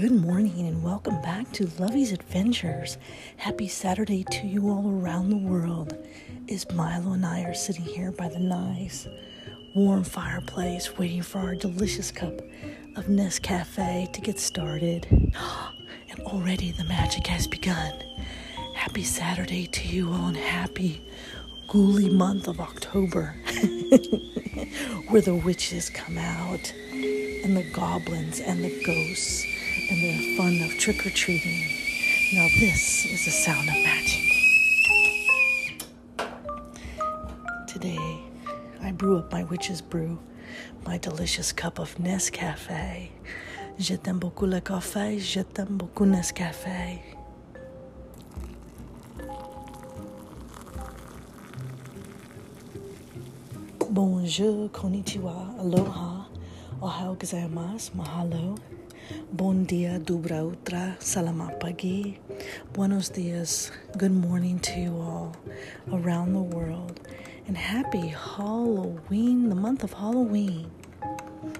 Good morning and welcome back to Lovey's Adventures. Happy Saturday to you all around the world. Is Milo and I are sitting here by the nice warm fireplace waiting for our delicious cup of Nescafe to get started. And already the magic has begun. Happy Saturday to you all and happy ghouly month of October where the witches come out and the goblins and the ghosts and the fun of trick or treating. Now, this is the sound of magic. Today, I brew up my witch's brew, my delicious cup of Nescafe. Je t'aime beaucoup le café, je t'aime beaucoup Nescafe. Bonjour, konnichiwa, aloha, ohio gozaimasu, mahalo. Bon dia, dobra utra, salamat pagi. Buenos dias, good morning to you all around the world. And happy Halloween, the month of Halloween.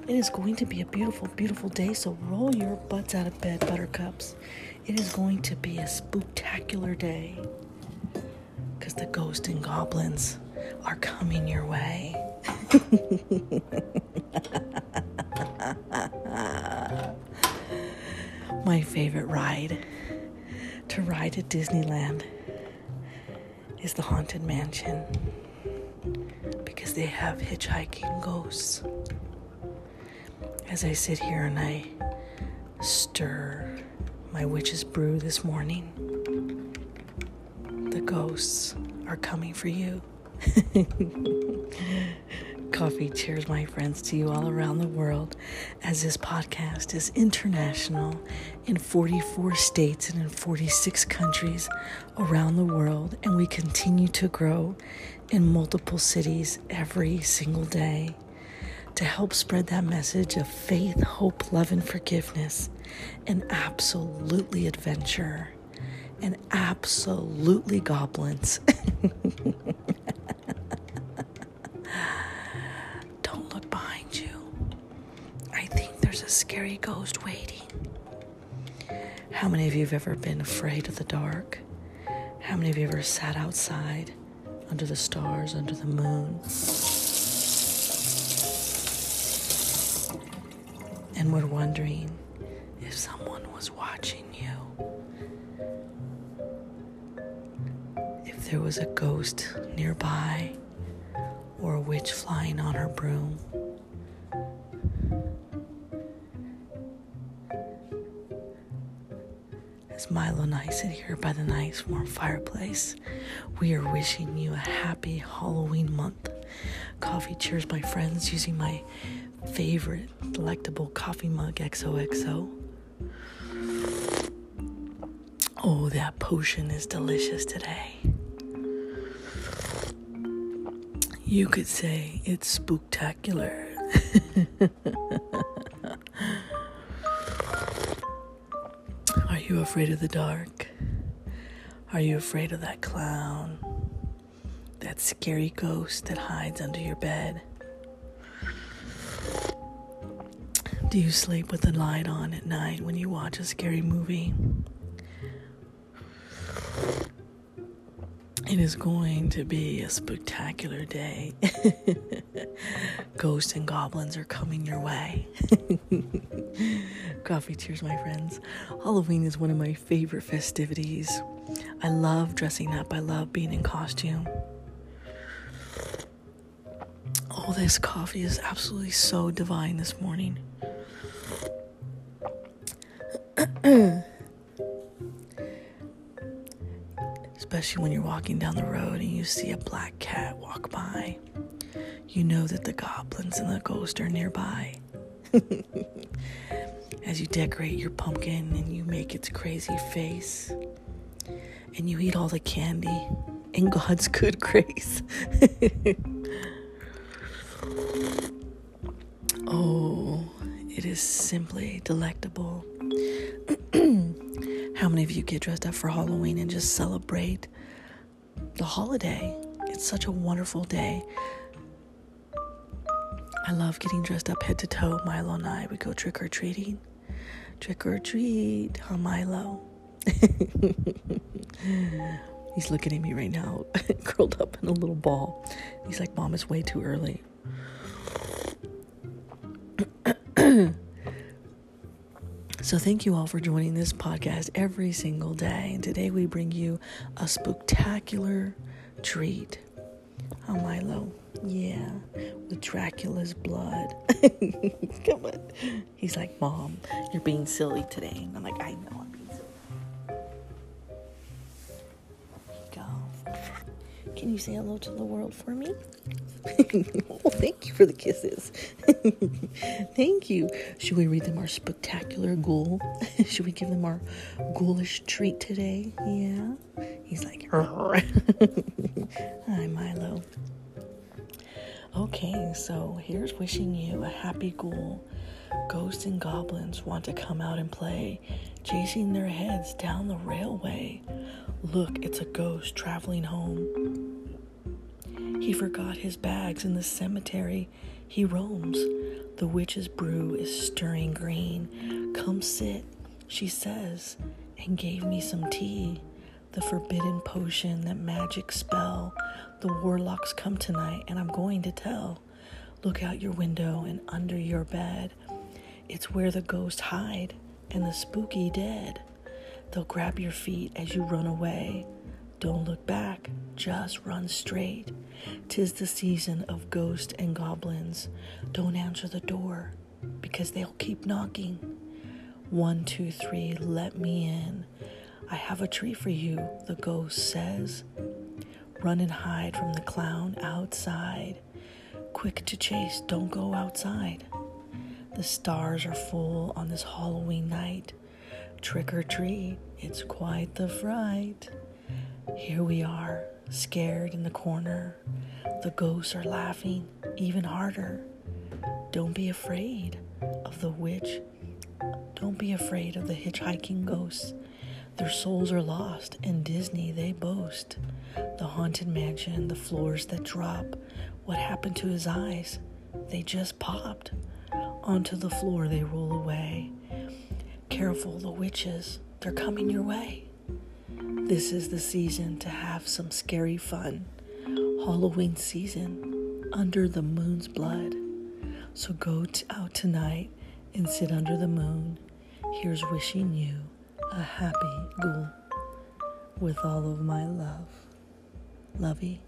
It is going to be a beautiful, beautiful day, so roll your butts out of bed, buttercups. It is going to be a spooktacular day. Because the ghosts and goblins are coming your way. My favorite ride to ride at Disneyland is the Haunted Mansion because they have hitchhiking ghosts. As I sit here and I stir my witch's brew this morning, the ghosts are coming for you. Coffee cheers, my friends, to you all around the world as this podcast is international in 44 states and in 46 countries around the world, and we continue to grow in multiple cities every single day to help spread that message of faith, hope, love, and forgiveness, and absolutely adventure, and absolutely goblins. there's a scary ghost waiting. How many of you have ever been afraid of the dark? How many of you ever sat outside under the stars, under the moon? And were wondering if someone was watching you. If there was a ghost nearby or a witch flying on her broom. Milo and I sit here by the nice warm fireplace, we are wishing you a happy Halloween month. Coffee cheers, my friends, using my favorite delectable coffee mug XOXO. Oh, that potion is delicious today. You could say it's spooktacular. you afraid of the dark? Are you afraid of that clown? That scary ghost that hides under your bed? Do you sleep with the light on at night when you watch a scary movie? It is going to be a spectacular day. Ghosts and goblins are coming your way. Coffee cheers, my friends. Halloween is one of my favorite festivities. I love dressing up, I love being in costume. Oh, this coffee is absolutely so divine this morning. Especially when you're walking down the road and you see a black cat walk by. You know that the goblins and the ghosts are nearby. As you decorate your pumpkin and you make its crazy face, and you eat all the candy in God's good grace. oh, it is simply delectable. How many of you get dressed up for Halloween and just celebrate the holiday? It's such a wonderful day. I love getting dressed up head to toe. Milo and I, we go trick or treating. Trick or treat, huh, Milo? He's looking at me right now, curled up in a little ball. He's like, Mom, it's way too early. so, thank you all for joining this podcast every single day. And today we bring you a spectacular treat. Oh, Milo. Yeah, with Dracula's blood. Come on. He's like, Mom, you're being silly today. I'm like, I know I'm being silly. Go. Can you say hello to the world for me? oh, thank you for the kisses. thank you. Should we read them our spectacular ghoul? Should we give them our ghoulish treat today? Yeah. He's like, hi, Milo. Okay, so here's wishing you a happy ghoul. Ghosts and goblins want to come out and play, chasing their heads down the railway. Look, it's a ghost traveling home. He forgot his bags in the cemetery. He roams. The witch's brew is stirring green. Come sit, she says, and gave me some tea. The forbidden potion, that magic spell the warlocks come tonight, and I'm going to tell. Look out your window and under your bed. It's where the ghosts hide and the spooky dead. They'll grab your feet as you run away. Don't look back, just run straight. Tis the season of ghosts and goblins. Don't answer the door because they'll keep knocking. One, two, three, let me in. I have a treat for you, the ghost says. Run and hide from the clown outside. Quick to chase, don't go outside. The stars are full on this Halloween night. Trick or treat, it's quite the fright. Here we are, scared in the corner. The ghosts are laughing even harder. Don't be afraid of the witch. Don't be afraid of the hitchhiking ghosts. Their souls are lost, In Disney they boast. The haunted mansion, the floors that drop. What happened to his eyes? They just popped. Onto the floor they roll away. Careful, the witches, they're coming your way. This is the season to have some scary fun. Halloween season, under the moon's blood. So go t- out tonight and sit under the moon. Here's wishing you a happy ghoul with all of my love. Lovey.